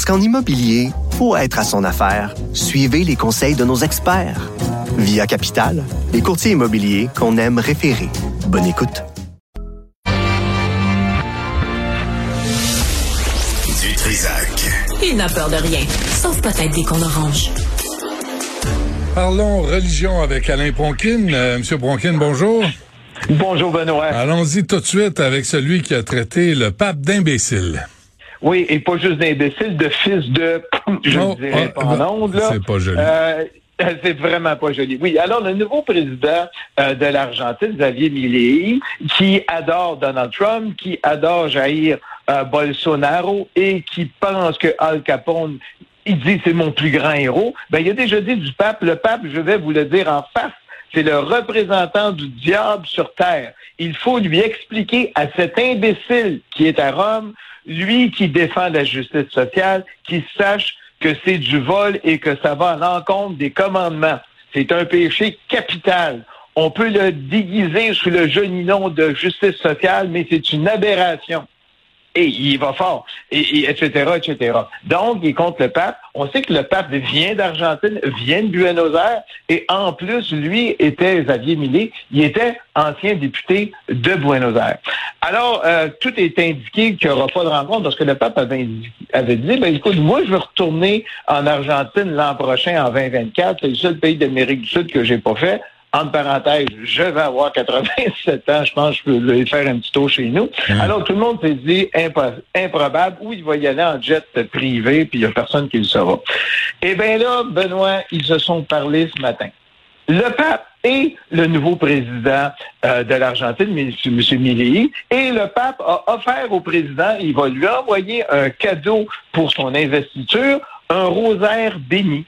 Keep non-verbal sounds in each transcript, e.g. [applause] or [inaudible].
Parce qu'en immobilier, pour être à son affaire, suivez les conseils de nos experts. Via Capital, les courtiers immobiliers qu'on aime référer. Bonne écoute. Du Trisac. Il n'a peur de rien, sauf peut-être des qu'on orange. Parlons religion avec Alain Bronkin. Euh, Monsieur Bronkin, bonjour. Bonjour Benoît. Allons-y tout de suite avec celui qui a traité le pape d'imbécile. Oui, et pas juste d'imbécile, de fils de... [clears throat] Je ne dirais ah, pas en ondes, là. c'est pas joli. Euh, [laughs] c'est vraiment pas joli. Oui, alors le nouveau président euh, de l'Argentine, Xavier Milei, qui adore Donald Trump, qui adore Jair euh, Bolsonaro et qui pense que Al Capone, il dit c'est mon plus grand héros, ben il a déjà dit du pape, le pape, je vais vous le dire en face, c'est le représentant du diable sur terre. Il faut lui expliquer à cet imbécile qui est à Rome, lui qui défend la justice sociale, qu'il sache que c'est du vol et que ça va à l'encontre des commandements. C'est un péché capital. On peut le déguiser sous le joli nom de justice sociale, mais c'est une aberration. Et il va fort, et, et etc., etc. Donc, il contre le pape. On sait que le pape vient d'Argentine, vient de Buenos Aires, et en plus, lui était Xavier Millet, il était ancien député de Buenos Aires. Alors, euh, tout est indiqué qu'il n'y aura pas de rencontre, parce que le pape avait, avait dit, ben écoute, moi, je veux retourner en Argentine l'an prochain, en 2024. C'est le seul pays d'Amérique du Sud que j'ai pas fait. Entre parenthèses, je vais avoir 87 ans, je pense que je peux aller faire un petit tour chez nous. Alors, tout le monde s'est dit improbable, où il va y aller en jet privé, puis il n'y a personne qui le saura. Eh bien là, Benoît, ils se sont parlé ce matin. Le pape et le nouveau président euh, de l'Argentine, M. Milley, et le pape a offert au président, il va lui envoyer un cadeau pour son investiture, un rosaire béni.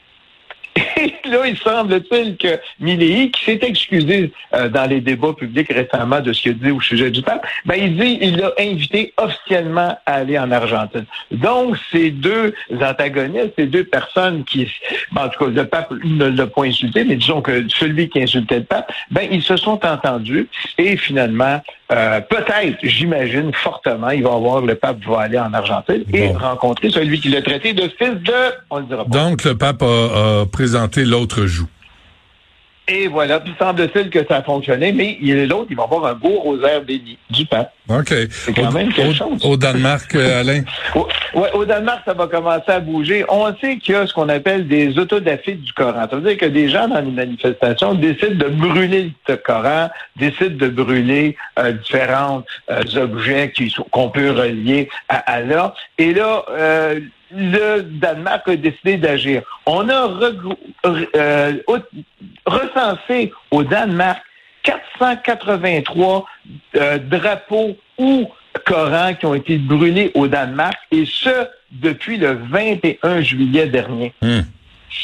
Et [laughs] là, il semble-t-il que Milley, qui s'est excusé euh, dans les débats publics récemment de ce qu'il a dit au sujet du pape, ben, il dit il l'a invité officiellement à aller en Argentine. Donc, ces deux antagonistes, ces deux personnes qui, ben, en tout cas, le pape ne l'a pas insulté, mais disons que celui qui insultait le pape, ben, ils se sont entendus et finalement, euh, peut-être, j'imagine fortement, il va avoir le pape va aller en Argentine et Bon. rencontrer celui qui l'a traité de fils de, on le dira pas. Donc, le pape a, a présenté l'autre joue. Et voilà, puis semble-t-il que ça a fonctionné, mais l'autre, il va avoir un beau rosaire béni du pape. OK. C'est quand Au- même quelque au, chose. Au Danemark, euh, [laughs] Alain? Ouais, au Danemark, ça va commencer à bouger. On sait qu'il y a ce qu'on appelle des autodafés du Coran. Ça veut dire que des gens dans les manifestations décident de brûler le Coran, décident de brûler euh, différents euh, objets qu'on peut relier à Allah. Et là, euh, le Danemark a décidé d'agir. On a regrou- euh, recensé au Danemark 483 euh, drapeaux ou Corans qui ont été brûlés au Danemark, et ce, depuis le 21 juillet dernier. Hmm.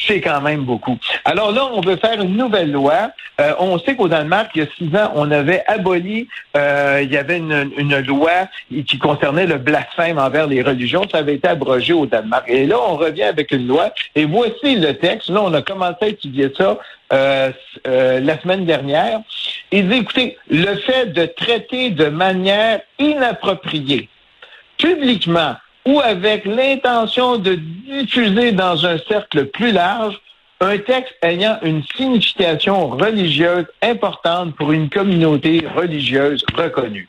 C'est quand même beaucoup. Alors là, on veut faire une nouvelle loi. Euh, on sait qu'au Danemark, il y a six ans, on avait aboli, euh, il y avait une, une loi qui concernait le blasphème envers les religions. Ça avait été abrogé au Danemark. Et là, on revient avec une loi. Et voici le texte. Là, on a commencé à étudier ça euh, euh, la semaine dernière. Il dit, écoutez, le fait de traiter de manière inappropriée, publiquement, ou avec l'intention de diffuser dans un cercle plus large un texte ayant une signification religieuse importante pour une communauté religieuse reconnue.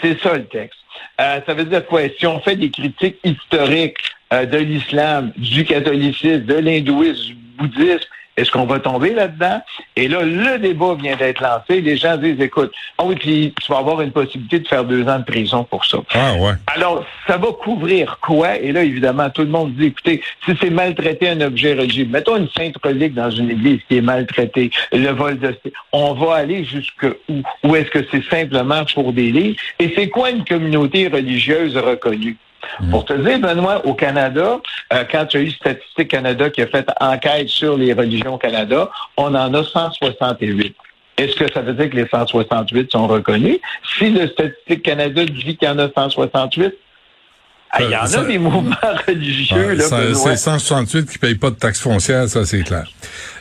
C'est ça le texte. Euh, ça veut dire quoi? Si on fait des critiques historiques euh, de l'islam, du catholicisme, de l'hindouisme, du bouddhisme, est-ce qu'on va tomber là-dedans? Et là, le débat vient d'être lancé. Les gens disent, écoute, ah oui, puis tu vas avoir une possibilité de faire deux ans de prison pour ça. Ah, ouais. Alors, ça va couvrir quoi? Et là, évidemment, tout le monde dit, écoutez, si c'est maltraiter un objet religieux, mettons une sainte relique dans une église qui est maltraitée, le vol de... On va aller jusque où? Ou est-ce que c'est simplement pour des livres? Et c'est quoi une communauté religieuse reconnue? Pour te dire, Benoît, au Canada, euh, quand tu as eu Statistique Canada qui a fait enquête sur les religions au Canada, on en a 168. Est-ce que ça veut dire que les 168 sont reconnus? Si le Statistique Canada dit qu'il y en a 168, ah, il y en a des mouvements [laughs] religieux. Là, c'est 168 qui payent pas de taxes foncières, ça c'est clair.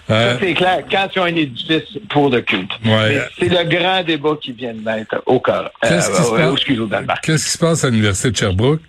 Euh, Ça, c'est clair, quand tu as un édifice pour le culte. Ouais. C'est le grand débat qui vient de naître au corps. Qu'est-ce qui se euh. Qu'est-ce qui se passe à l'Université de Sherbrooke?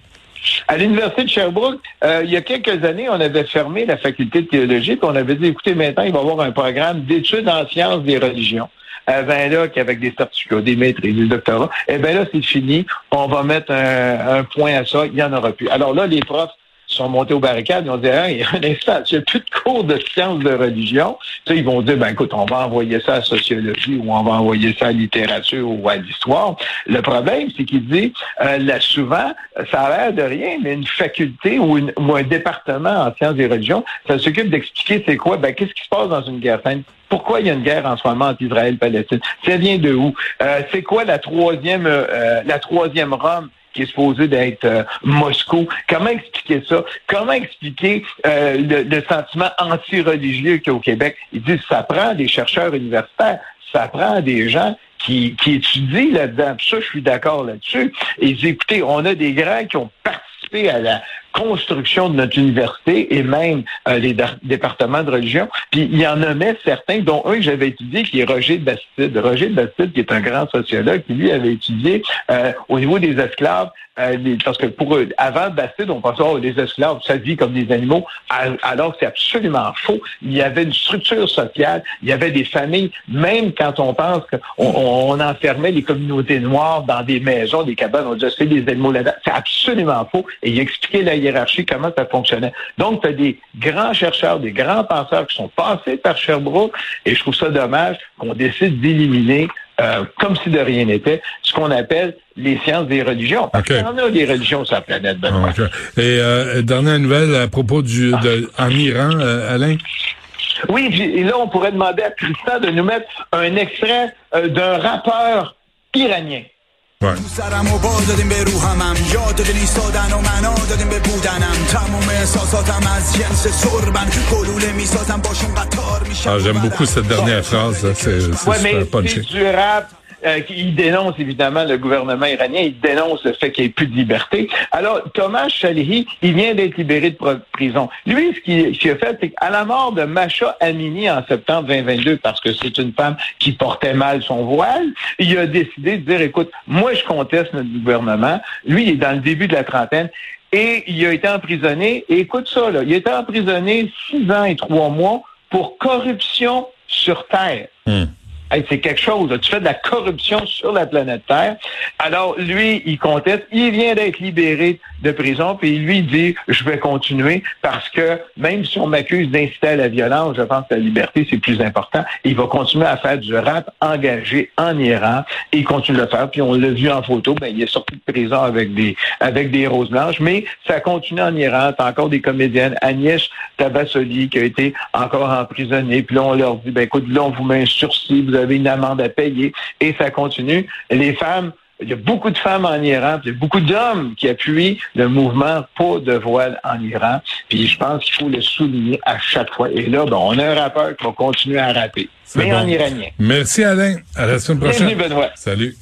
À l'Université de Sherbrooke, euh, il y a quelques années, on avait fermé la faculté de théologie, puis on avait dit, écoutez, maintenant, il va y avoir un programme d'études en sciences des religions. Avant là, qu'avec des certificats, des maîtrises, des doctorats, eh bien là, c'est fini. On va mettre un, un point à ça. Il n'y en aura plus. Alors là, les profs sont montés aux barricades. Ils ont dit, hey, [laughs] un instant, il n'y a plus de cours de sciences de religion. Sais, ils vont dire, ben écoute, on va envoyer ça à la sociologie ou on va envoyer ça à la littérature ou à l'histoire. Le problème, c'est qu'il dit, euh, là, souvent, ça a l'air de rien, mais une faculté ou, une- ou un département en sciences des religions, ça s'occupe d'expliquer c'est quoi, ben qu'est-ce qui se passe dans une guerre sainte? Pourquoi il y a une guerre en ce moment entre Israël et Palestine? Ça vient de où? Euh, c'est quoi la troisième, euh, la troisième Rome? Qui est supposé d'être euh, Moscou. Comment expliquer ça? Comment expliquer euh, le, le sentiment anti-religieux qu'il y a au Québec? Ils disent ça prend des chercheurs universitaires, ça prend des gens qui, qui étudient là-dedans. Ça, je suis d'accord là-dessus. Ils disent, écoutez, on a des grands qui ont participé à la construction de notre université et même euh, les départements de religion. Puis il y en nommait certains, dont un que j'avais étudié, qui est Roger Bastide. Roger Bastide, qui est un grand sociologue, qui lui avait étudié euh, au niveau des esclaves, euh, parce que pour eux, avant Bastide, on pensait, oh, les esclaves, ça vit comme des animaux, al- alors c'est absolument faux. Il y avait une structure sociale, il y avait des familles, même quand on pense qu'on on, on enfermait les communautés noires dans des maisons, des cabanes, on disait, c'est des animaux là-dedans. C'est absolument faux. Et il expliquait la hiérarchie, comment ça fonctionnait. Donc, tu as des grands chercheurs, des grands penseurs qui sont passés par Sherbrooke, et je trouve ça dommage qu'on décide d'éliminer euh, comme si de rien n'était, ce qu'on appelle les sciences des religions. Parce qu'il y en a des religions sur la planète, Benoît. Ok. Et euh, dernière nouvelle à propos du de, en Iran, euh, Alain? Oui, et là, on pourrait demander à Tristan de nous mettre un extrait euh, d'un rappeur iranien. Ouais. سرم و بار دادیم به روحمم یاد دادین ایستادن و معنا دادیم به بودنم تموم احساساتم از جنس سربن گلوله می‌سازم باشون قطار میشم Ah, J'aime beaucoup cette dernière phrase. là. C'est c'est Ouais, super mais punché. c'est du rap. Euh, il dénonce évidemment le gouvernement iranien, il dénonce le fait qu'il n'y ait plus de liberté. Alors, Thomas Chalihi, il vient d'être libéré de prison. Lui, ce qu'il a fait, c'est qu'à la mort de Macha Amini en septembre 2022, parce que c'est une femme qui portait mal son voile, il a décidé de dire, écoute, moi, je conteste notre gouvernement. Lui, il est dans le début de la trentaine. Et il a été emprisonné. Écoute ça, là, il a été emprisonné six ans et trois mois pour corruption sur Terre. Hmm. Hey, c'est quelque chose. Tu fais de la corruption sur la planète Terre. Alors, lui, il conteste. Il vient d'être libéré de prison, puis lui dit, je vais continuer parce que même si on m'accuse d'inciter à la violence, je pense que la liberté, c'est plus important. Il va continuer à faire du rap engagé en Iran et il continue de le faire. Puis on l'a vu en photo, ben, il est sorti de prison avec des, avec des roses blanches, mais ça continue en Iran. T'as encore des comédiennes. Agnès Tabassoli qui a été encore emprisonnée. Puis là, on leur dit, ben, écoute, là, on vous met un sursis, vous avez une amende à payer. Et ça continue. Les femmes, il y a beaucoup de femmes en Iran, puis il y a beaucoup d'hommes qui appuient le mouvement Pas de voile en Iran. Puis je pense qu'il faut le souligner à chaque fois. Et là, ben, on a un rappeur qui va continuer à rapper, mais bon. en iranien. Merci Alain. À la semaine prochaine. Bienvenue, Benoît. Salut.